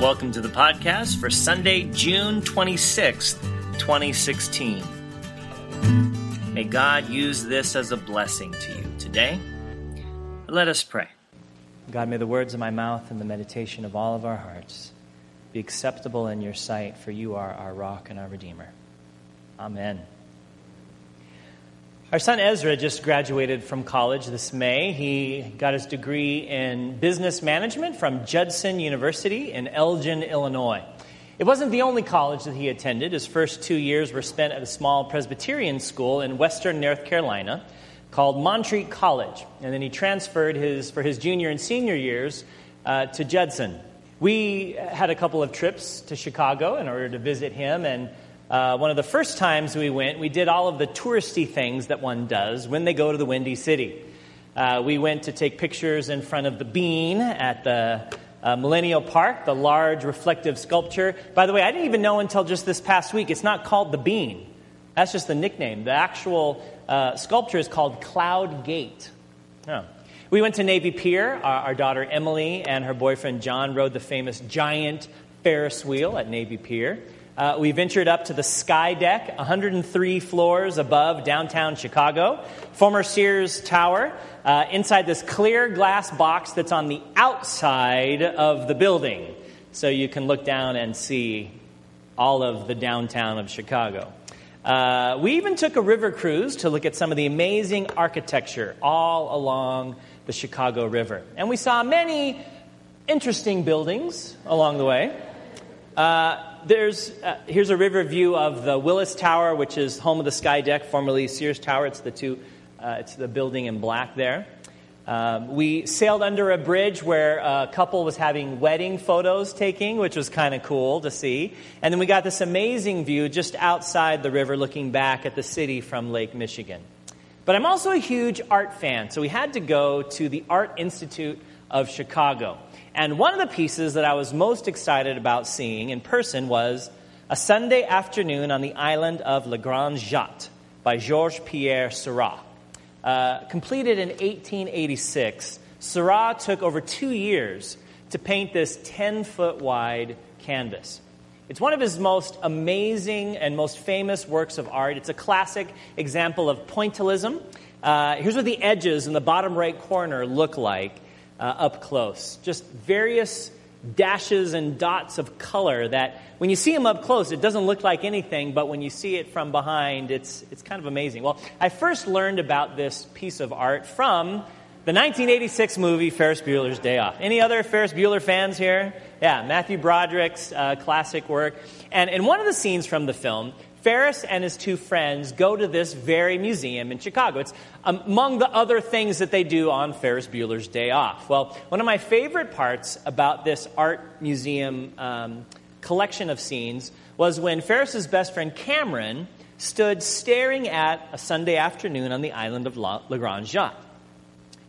Welcome to the podcast for Sunday, June 26th, 2016. May God use this as a blessing to you today. Let us pray. God, may the words of my mouth and the meditation of all of our hearts be acceptable in your sight, for you are our rock and our Redeemer. Amen. Our son Ezra just graduated from college this May. He got his degree in business management from Judson University in Elgin, Illinois. It wasn't the only college that he attended. His first two years were spent at a small Presbyterian school in western North Carolina called Montreat College. And then he transferred his, for his junior and senior years uh, to Judson. We had a couple of trips to Chicago in order to visit him and uh, one of the first times we went, we did all of the touristy things that one does when they go to the Windy City. Uh, we went to take pictures in front of the Bean at the uh, Millennium Park, the large reflective sculpture. By the way, I didn't even know until just this past week, it's not called the Bean. That's just the nickname. The actual uh, sculpture is called Cloud Gate. Oh. We went to Navy Pier. Our, our daughter Emily and her boyfriend John rode the famous giant Ferris wheel at Navy Pier. Uh, we ventured up to the Sky Deck, 103 floors above downtown Chicago, former Sears Tower, uh, inside this clear glass box that's on the outside of the building. So you can look down and see all of the downtown of Chicago. Uh, we even took a river cruise to look at some of the amazing architecture all along the Chicago River. And we saw many interesting buildings along the way. Uh, there's uh, here's a river view of the Willis Tower, which is home of the Sky Deck, formerly Sears Tower. It's the two, uh, it's the building in black there. Um, we sailed under a bridge where a couple was having wedding photos taking, which was kind of cool to see. And then we got this amazing view just outside the river, looking back at the city from Lake Michigan. But I'm also a huge art fan, so we had to go to the Art Institute of Chicago. And one of the pieces that I was most excited about seeing in person was A Sunday Afternoon on the Island of La Grande Jatte by Georges Pierre Seurat. Uh, completed in 1886, Seurat took over two years to paint this 10 foot wide canvas. It's one of his most amazing and most famous works of art. It's a classic example of pointillism. Uh, here's what the edges in the bottom right corner look like uh, up close. Just various dashes and dots of color that when you see them up close, it doesn't look like anything, but when you see it from behind, it's, it's kind of amazing. Well, I first learned about this piece of art from the 1986 movie Ferris Bueller's Day Off. Any other Ferris Bueller fans here? Yeah, Matthew Broderick's uh, classic work. And in one of the scenes from the film, Ferris and his two friends go to this very museum in Chicago. It's among the other things that they do on Ferris Bueller's Day Off. Well, one of my favorite parts about this art museum um, collection of scenes was when Ferris's best friend Cameron stood staring at a Sunday afternoon on the island of La, Le Grand Jatte.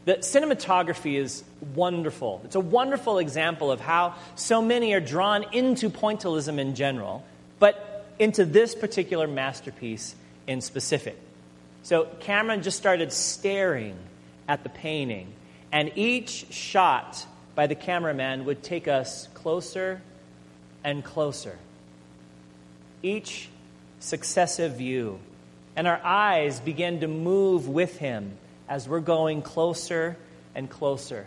The cinematography is wonderful. It's a wonderful example of how so many are drawn into pointillism in general, but into this particular masterpiece in specific. So Cameron just started staring at the painting, and each shot by the cameraman would take us closer and closer. Each successive view. And our eyes begin to move with him as we're going closer and closer.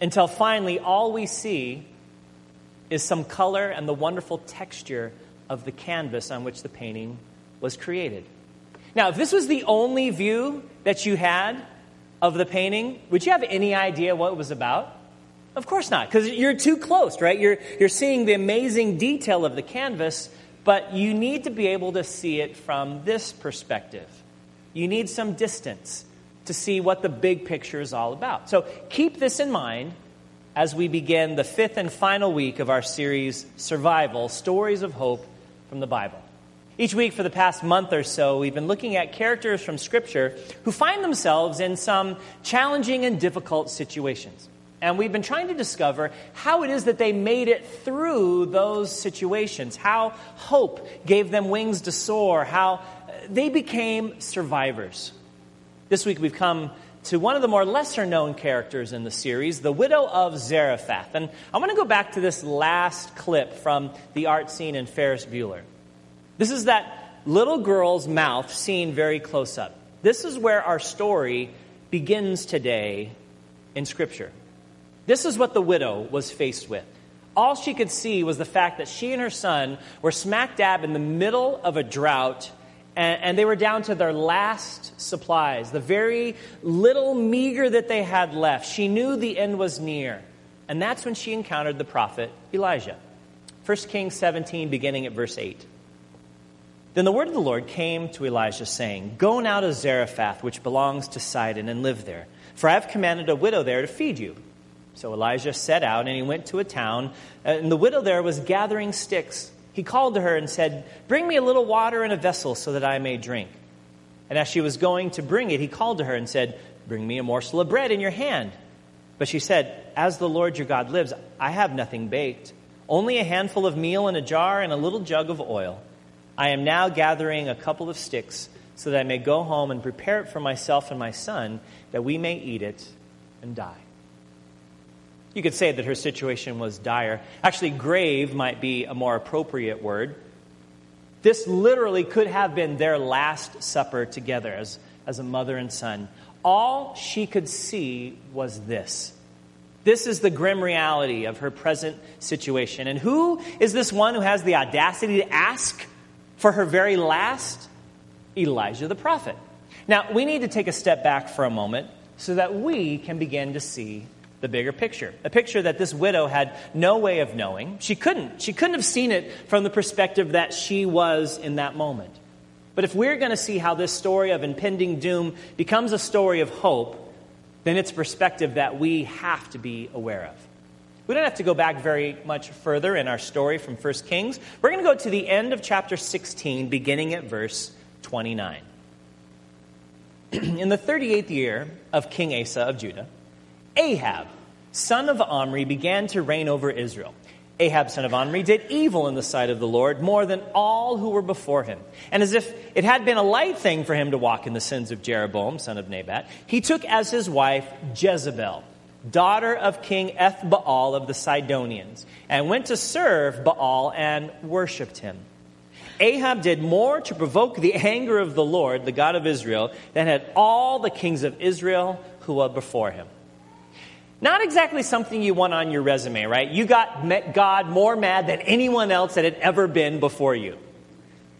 Until finally, all we see is some color and the wonderful texture of the canvas on which the painting was created. Now, if this was the only view that you had of the painting, would you have any idea what it was about? Of course not, because you're too close, right? You're, you're seeing the amazing detail of the canvas, but you need to be able to see it from this perspective. You need some distance to see what the big picture is all about. So keep this in mind as we begin the fifth and final week of our series, Survival Stories of Hope from the Bible. Each week for the past month or so, we've been looking at characters from Scripture who find themselves in some challenging and difficult situations. And we've been trying to discover how it is that they made it through those situations, how hope gave them wings to soar, how they became survivors. This week we've come to one of the more lesser known characters in the series, the widow of Zarephath. And I want to go back to this last clip from the art scene in Ferris Bueller. This is that little girl's mouth seen very close up. This is where our story begins today in Scripture. This is what the widow was faced with. All she could see was the fact that she and her son were smack dab in the middle of a drought and, and, they were down to their last supplies, the very little meager that they had left. She knew the end was near. And that's when she encountered the prophet Elijah. 1 Kings 17, beginning at verse 8. Then the word of the Lord came to Elijah, saying, Go now to Zarephath, which belongs to Sidon, and live there, for I have commanded a widow there to feed you. So Elijah set out, and he went to a town, and the widow there was gathering sticks. He called to her and said, Bring me a little water in a vessel so that I may drink. And as she was going to bring it, he called to her and said, Bring me a morsel of bread in your hand. But she said, As the Lord your God lives, I have nothing baked, only a handful of meal in a jar and a little jug of oil. I am now gathering a couple of sticks so that I may go home and prepare it for myself and my son, that we may eat it and die. You could say that her situation was dire. Actually, grave might be a more appropriate word. This literally could have been their last supper together as, as a mother and son. All she could see was this. This is the grim reality of her present situation. And who is this one who has the audacity to ask for her very last? Elijah the prophet. Now, we need to take a step back for a moment so that we can begin to see the bigger picture. A picture that this widow had no way of knowing. She couldn't. She couldn't have seen it from the perspective that she was in that moment. But if we're going to see how this story of impending doom becomes a story of hope, then it's perspective that we have to be aware of. We don't have to go back very much further in our story from 1 Kings. We're going to go to the end of chapter 16, beginning at verse 29. in the 38th year of King Asa of Judah, Ahab, son of Omri, began to reign over Israel. Ahab, son of Omri, did evil in the sight of the Lord more than all who were before him. And as if it had been a light thing for him to walk in the sins of Jeroboam, son of Nebat, he took as his wife Jezebel, daughter of King Ethbaal of the Sidonians, and went to serve Baal and worshipped him. Ahab did more to provoke the anger of the Lord, the God of Israel, than had all the kings of Israel who were before him. Not exactly something you want on your resume, right? You got met God more mad than anyone else that had ever been before you.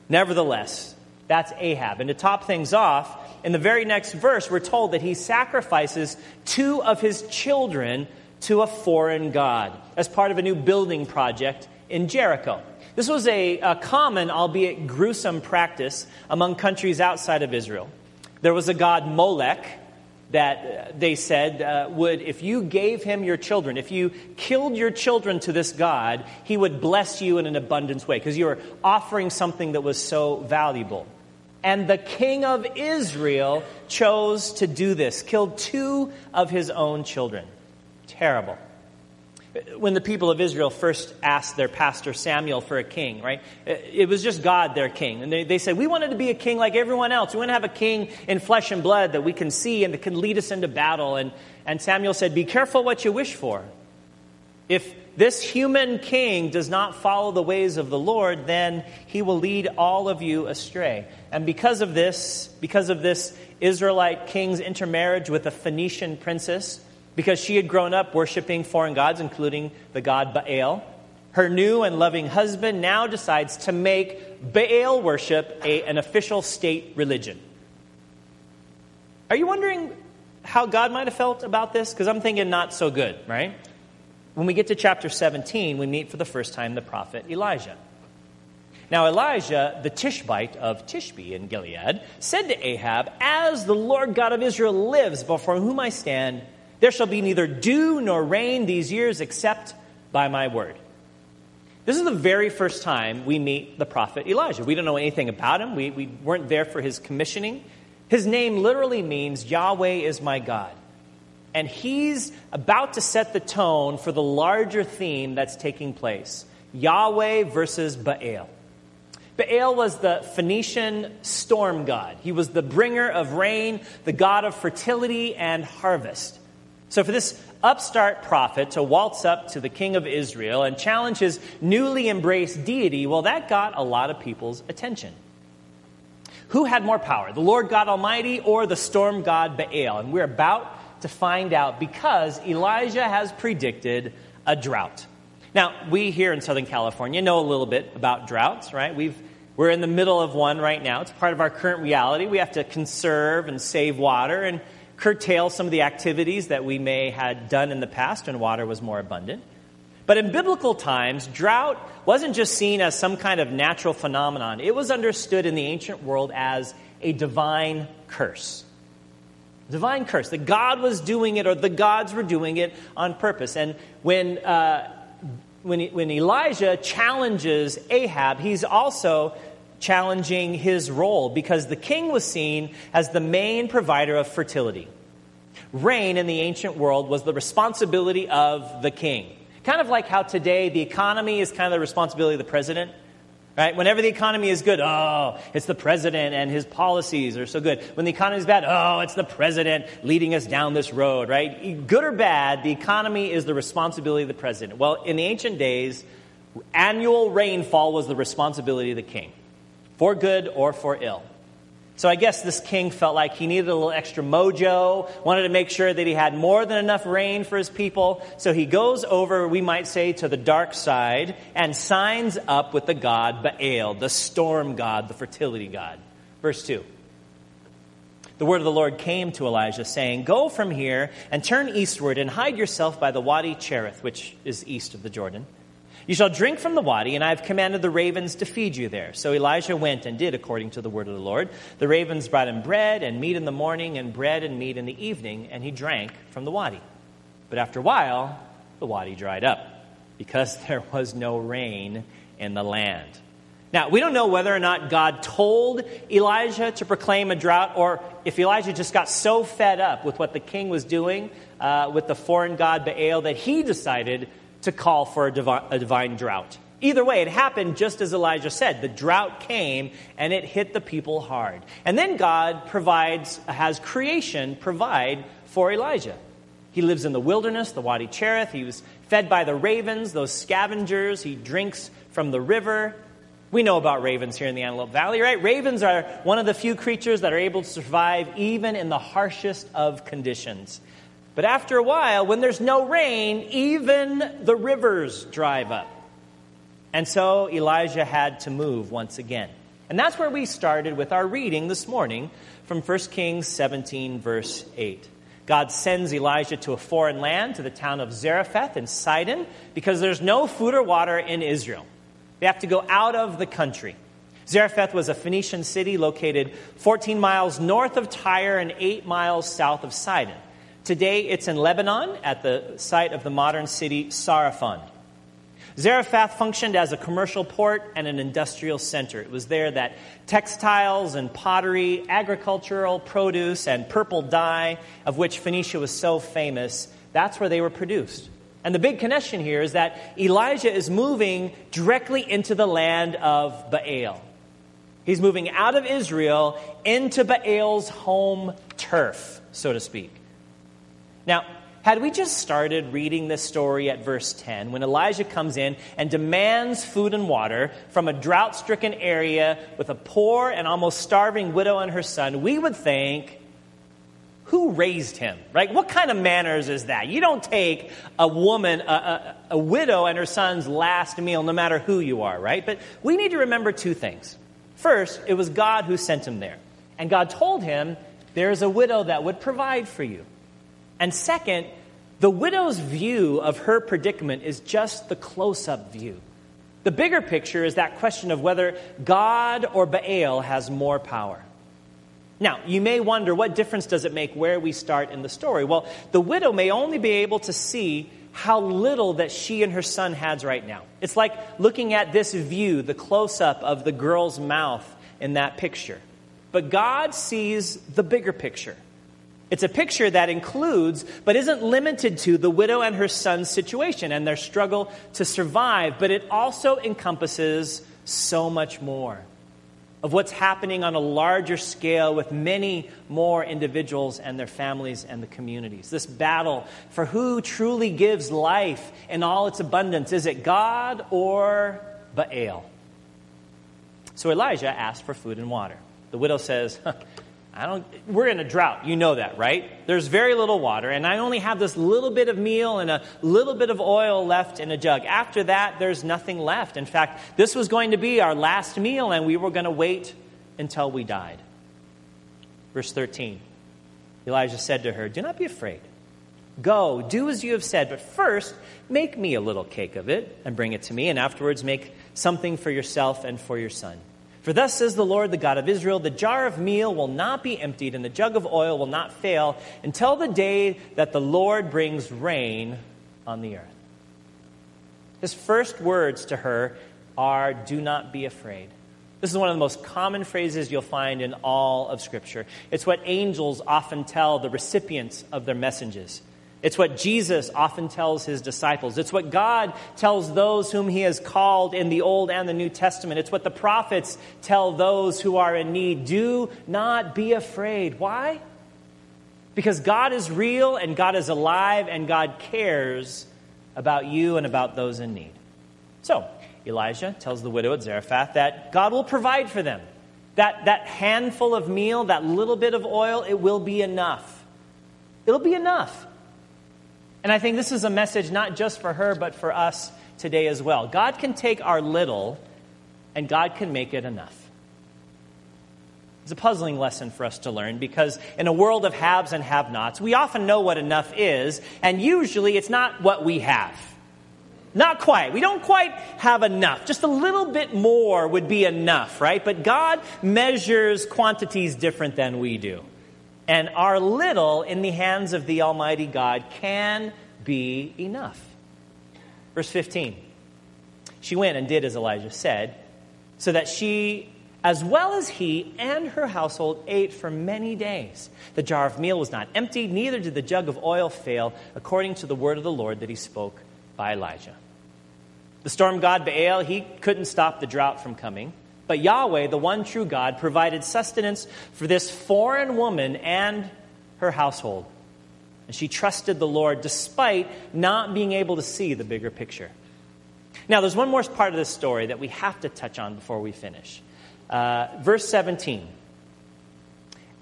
Nevertheless, that's Ahab. And to top things off, in the very next verse, we're told that he sacrifices two of his children to a foreign god as part of a new building project in Jericho. This was a, a common, albeit gruesome, practice among countries outside of Israel. There was a god Molech that they said uh, would, if you gave him your children, if you killed your children to this God, he would bless you in an abundance way because you were offering something that was so valuable. And the king of Israel chose to do this, killed two of his own children. Terrible when the people of Israel first asked their pastor Samuel for a king, right? It was just God, their king. And they, they said, We wanted to be a king like everyone else. We want to have a king in flesh and blood that we can see and that can lead us into battle. And, and Samuel said, Be careful what you wish for. If this human king does not follow the ways of the Lord, then he will lead all of you astray. And because of this, because of this Israelite king's intermarriage with a Phoenician princess, because she had grown up worshiping foreign gods, including the god Baal. Her new and loving husband now decides to make Baal worship a, an official state religion. Are you wondering how God might have felt about this? Because I'm thinking not so good, right? When we get to chapter 17, we meet for the first time the prophet Elijah. Now, Elijah, the Tishbite of Tishbe in Gilead, said to Ahab, As the Lord God of Israel lives, before whom I stand, there shall be neither dew nor rain these years except by my word. This is the very first time we meet the prophet Elijah. We don't know anything about him, we, we weren't there for his commissioning. His name literally means Yahweh is my God. And he's about to set the tone for the larger theme that's taking place Yahweh versus Baal. Baal was the Phoenician storm god. He was the bringer of rain, the god of fertility and harvest. So, for this upstart prophet to waltz up to the king of Israel and challenge his newly embraced deity, well, that got a lot of people's attention. Who had more power, the Lord God Almighty or the storm god Baal? And we're about to find out because Elijah has predicted a drought. Now, we here in Southern California know a little bit about droughts, right? We've, we're in the middle of one right now. It's part of our current reality. We have to conserve and save water and curtail some of the activities that we may had done in the past when water was more abundant. But in biblical times, drought wasn't just seen as some kind of natural phenomenon. It was understood in the ancient world as a divine curse. Divine curse. That God was doing it or the gods were doing it on purpose. And when, uh, when, when Elijah challenges Ahab, he's also challenging his role because the king was seen as the main provider of fertility. Rain in the ancient world was the responsibility of the king. Kind of like how today the economy is kind of the responsibility of the president. Right? Whenever the economy is good, oh, it's the president and his policies are so good. When the economy is bad, oh, it's the president leading us down this road, right? Good or bad, the economy is the responsibility of the president. Well, in the ancient days, annual rainfall was the responsibility of the king, for good or for ill. So I guess this king felt like he needed a little extra mojo, wanted to make sure that he had more than enough rain for his people. So he goes over, we might say, to the dark side and signs up with the god Baal, the storm god, the fertility god. Verse 2. The word of the Lord came to Elijah, saying, Go from here and turn eastward and hide yourself by the Wadi Cherith, which is east of the Jordan. You shall drink from the wadi, and I have commanded the ravens to feed you there. So Elijah went and did according to the word of the Lord. The ravens brought him bread and meat in the morning, and bread and meat in the evening, and he drank from the wadi. But after a while, the wadi dried up, because there was no rain in the land. Now, we don't know whether or not God told Elijah to proclaim a drought, or if Elijah just got so fed up with what the king was doing uh, with the foreign god Baal that he decided to call for a divine, a divine drought. Either way, it happened just as Elijah said. The drought came and it hit the people hard. And then God provides, has creation provide for Elijah. He lives in the wilderness, the Wadi Cherith. He was fed by the ravens, those scavengers. He drinks from the river. We know about ravens here in the Antelope Valley, right? Ravens are one of the few creatures that are able to survive even in the harshest of conditions. But after a while, when there's no rain, even the rivers drive up. And so Elijah had to move once again. And that's where we started with our reading this morning from 1 Kings 17, verse 8. God sends Elijah to a foreign land, to the town of Zarephath in Sidon, because there's no food or water in Israel. They have to go out of the country. Zarephath was a Phoenician city located 14 miles north of Tyre and 8 miles south of Sidon. Today it's in Lebanon at the site of the modern city Sarafand. Zarephath functioned as a commercial port and an industrial center. It was there that textiles and pottery, agricultural produce, and purple dye, of which Phoenicia was so famous, that's where they were produced. And the big connection here is that Elijah is moving directly into the land of Baal. He's moving out of Israel into Baal's home turf, so to speak. Now, had we just started reading this story at verse 10, when Elijah comes in and demands food and water from a drought stricken area with a poor and almost starving widow and her son, we would think, who raised him? Right? What kind of manners is that? You don't take a woman, a, a, a widow, and her son's last meal, no matter who you are, right? But we need to remember two things. First, it was God who sent him there. And God told him, There's a widow that would provide for you. And second, the widow's view of her predicament is just the close up view. The bigger picture is that question of whether God or Baal has more power. Now, you may wonder what difference does it make where we start in the story? Well, the widow may only be able to see how little that she and her son has right now. It's like looking at this view, the close up of the girl's mouth in that picture. But God sees the bigger picture. It's a picture that includes, but isn't limited to, the widow and her son's situation and their struggle to survive, but it also encompasses so much more of what's happening on a larger scale with many more individuals and their families and the communities. This battle for who truly gives life in all its abundance. Is it God or Baal? So Elijah asked for food and water. The widow says, I don't, we're in a drought. You know that, right? There's very little water, and I only have this little bit of meal and a little bit of oil left in a jug. After that, there's nothing left. In fact, this was going to be our last meal, and we were going to wait until we died. Verse 13 Elijah said to her, Do not be afraid. Go, do as you have said, but first make me a little cake of it and bring it to me, and afterwards make something for yourself and for your son. For thus says the Lord, the God of Israel the jar of meal will not be emptied, and the jug of oil will not fail until the day that the Lord brings rain on the earth. His first words to her are, Do not be afraid. This is one of the most common phrases you'll find in all of Scripture. It's what angels often tell the recipients of their messages. It's what Jesus often tells his disciples. It's what God tells those whom he has called in the Old and the New Testament. It's what the prophets tell those who are in need. Do not be afraid. Why? Because God is real and God is alive and God cares about you and about those in need. So, Elijah tells the widow at Zarephath that God will provide for them. That, that handful of meal, that little bit of oil, it will be enough. It'll be enough. And I think this is a message not just for her, but for us today as well. God can take our little and God can make it enough. It's a puzzling lesson for us to learn because in a world of haves and have nots, we often know what enough is, and usually it's not what we have. Not quite. We don't quite have enough. Just a little bit more would be enough, right? But God measures quantities different than we do. And our little in the hands of the Almighty God can be enough. Verse 15 She went and did as Elijah said, so that she, as well as he and her household, ate for many days. The jar of meal was not emptied, neither did the jug of oil fail, according to the word of the Lord that he spoke by Elijah. The storm god Baal, he couldn't stop the drought from coming. But Yahweh, the one true God, provided sustenance for this foreign woman and her household. And she trusted the Lord despite not being able to see the bigger picture. Now, there's one more part of this story that we have to touch on before we finish. Uh, verse 17.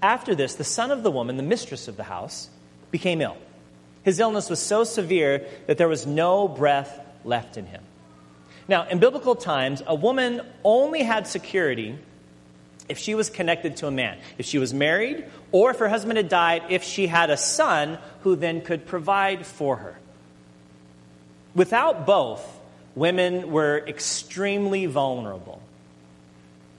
After this, the son of the woman, the mistress of the house, became ill. His illness was so severe that there was no breath left in him. Now, in biblical times, a woman only had security if she was connected to a man, if she was married, or if her husband had died, if she had a son who then could provide for her. Without both, women were extremely vulnerable.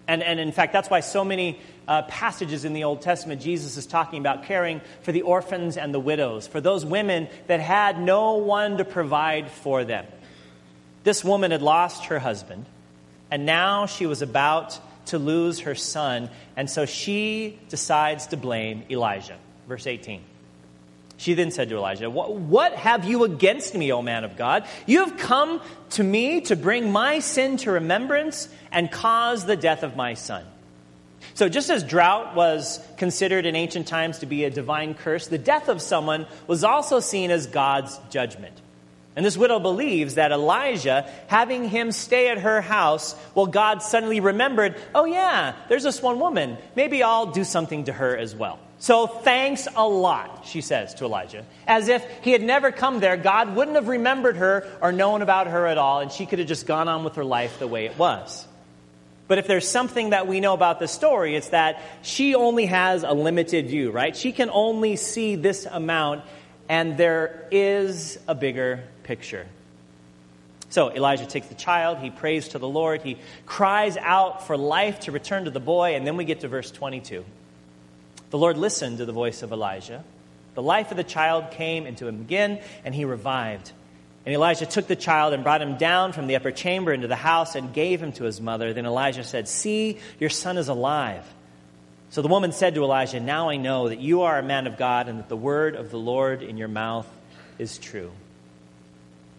And, and in fact, that's why so many uh, passages in the Old Testament, Jesus is talking about caring for the orphans and the widows, for those women that had no one to provide for them. This woman had lost her husband, and now she was about to lose her son, and so she decides to blame Elijah. Verse 18. She then said to Elijah, What have you against me, O man of God? You have come to me to bring my sin to remembrance and cause the death of my son. So, just as drought was considered in ancient times to be a divine curse, the death of someone was also seen as God's judgment. And this widow believes that Elijah, having him stay at her house, well, God suddenly remembered, oh, yeah, there's this one woman. Maybe I'll do something to her as well. So thanks a lot, she says to Elijah. As if he had never come there, God wouldn't have remembered her or known about her at all, and she could have just gone on with her life the way it was. But if there's something that we know about the story, it's that she only has a limited view, right? She can only see this amount, and there is a bigger picture. So Elijah takes the child, he prays to the Lord, he cries out for life to return to the boy, and then we get to verse 22. The Lord listened to the voice of Elijah. The life of the child came into him again, and he revived. And Elijah took the child and brought him down from the upper chamber into the house and gave him to his mother. Then Elijah said, See, your son is alive. So the woman said to Elijah, Now I know that you are a man of God and that the word of the Lord in your mouth is true.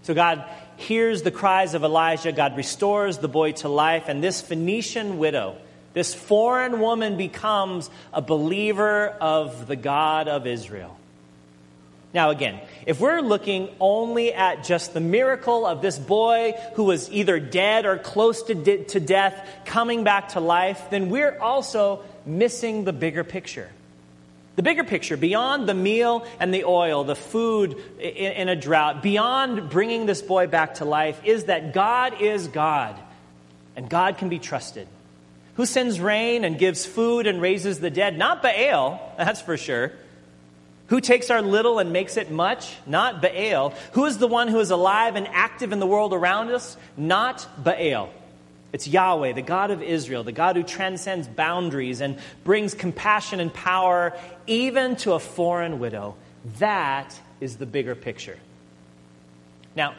So God hears the cries of Elijah, God restores the boy to life, and this Phoenician widow, this foreign woman, becomes a believer of the God of Israel. Now, again, if we're looking only at just the miracle of this boy who was either dead or close to, de- to death coming back to life, then we're also missing the bigger picture. The bigger picture, beyond the meal and the oil, the food in a drought, beyond bringing this boy back to life, is that God is God, and God can be trusted. Who sends rain and gives food and raises the dead? Not Baal, that's for sure. Who takes our little and makes it much? Not Baal. Who is the one who is alive and active in the world around us? Not Baal. It's Yahweh, the God of Israel, the God who transcends boundaries and brings compassion and power even to a foreign widow. That is the bigger picture. Now,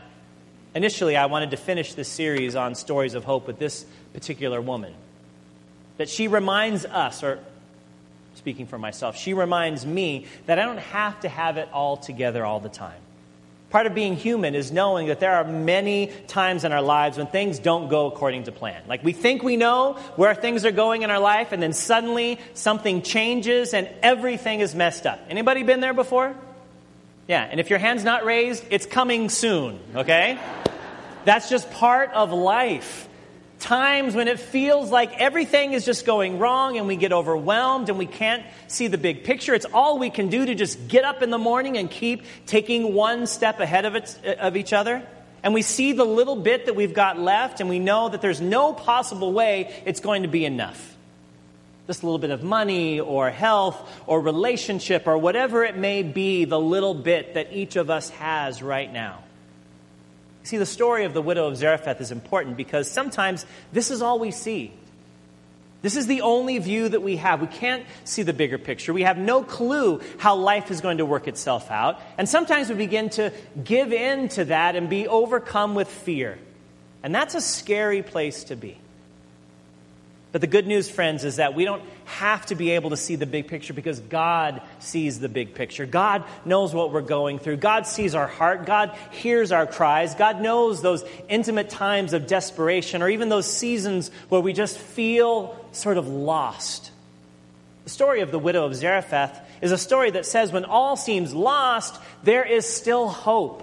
initially, I wanted to finish this series on stories of hope with this particular woman. That she reminds us, or speaking for myself, she reminds me that I don't have to have it all together all the time. Part of being human is knowing that there are many times in our lives when things don't go according to plan. Like we think we know where things are going in our life, and then suddenly something changes and everything is messed up. Anybody been there before? Yeah, and if your hand's not raised, it's coming soon, okay? That's just part of life times when it feels like everything is just going wrong and we get overwhelmed and we can't see the big picture. It's all we can do to just get up in the morning and keep taking one step ahead of, it, of each other. And we see the little bit that we've got left and we know that there's no possible way it's going to be enough. Just a little bit of money or health or relationship or whatever it may be, the little bit that each of us has right now. See, the story of the widow of Zarephath is important because sometimes this is all we see. This is the only view that we have. We can't see the bigger picture. We have no clue how life is going to work itself out. And sometimes we begin to give in to that and be overcome with fear. And that's a scary place to be. But the good news, friends, is that we don't have to be able to see the big picture because God sees the big picture. God knows what we're going through. God sees our heart. God hears our cries. God knows those intimate times of desperation or even those seasons where we just feel sort of lost. The story of the widow of Zarephath is a story that says when all seems lost, there is still hope.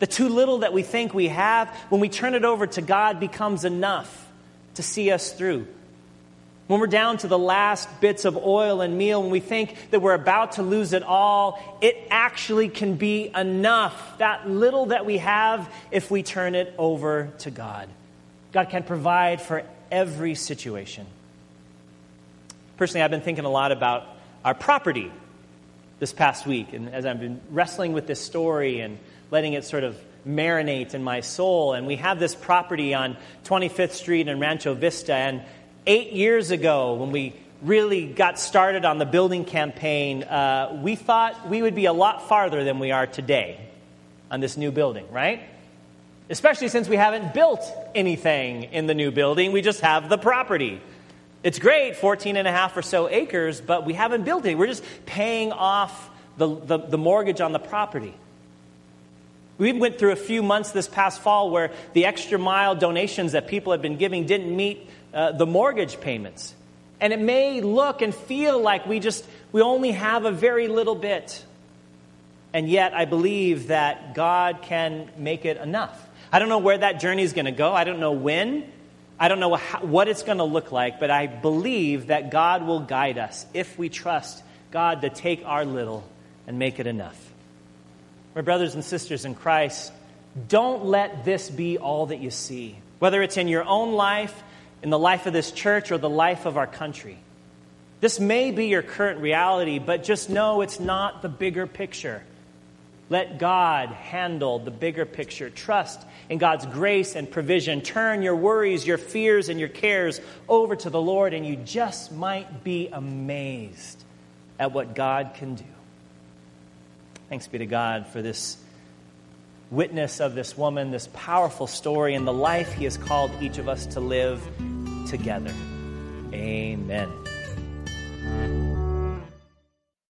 The too little that we think we have, when we turn it over to God, becomes enough to see us through. When we're down to the last bits of oil and meal, when we think that we're about to lose it all, it actually can be enough. That little that we have if we turn it over to God. God can provide for every situation. Personally, I've been thinking a lot about our property this past week. And as I've been wrestling with this story and letting it sort of marinate in my soul, and we have this property on 25th Street in Rancho Vista, and eight years ago, when we really got started on the building campaign, uh, we thought we would be a lot farther than we are today on this new building, right? Especially since we haven't built anything in the new building, we just have the property. It's great, 14 and a half or so acres, but we haven't built it. We're just paying off the, the, the mortgage on the property. We went through a few months this past fall where the extra mile donations that people had been giving didn't meet uh, the mortgage payments. And it may look and feel like we just, we only have a very little bit. And yet, I believe that God can make it enough. I don't know where that journey is going to go. I don't know when. I don't know how, what it's going to look like, but I believe that God will guide us if we trust God to take our little and make it enough. My brothers and sisters in Christ, don't let this be all that you see. Whether it's in your own life, in the life of this church or the life of our country. This may be your current reality, but just know it's not the bigger picture. Let God handle the bigger picture. Trust in God's grace and provision. Turn your worries, your fears, and your cares over to the Lord, and you just might be amazed at what God can do. Thanks be to God for this witness of this woman, this powerful story, and the life He has called each of us to live together. Amen.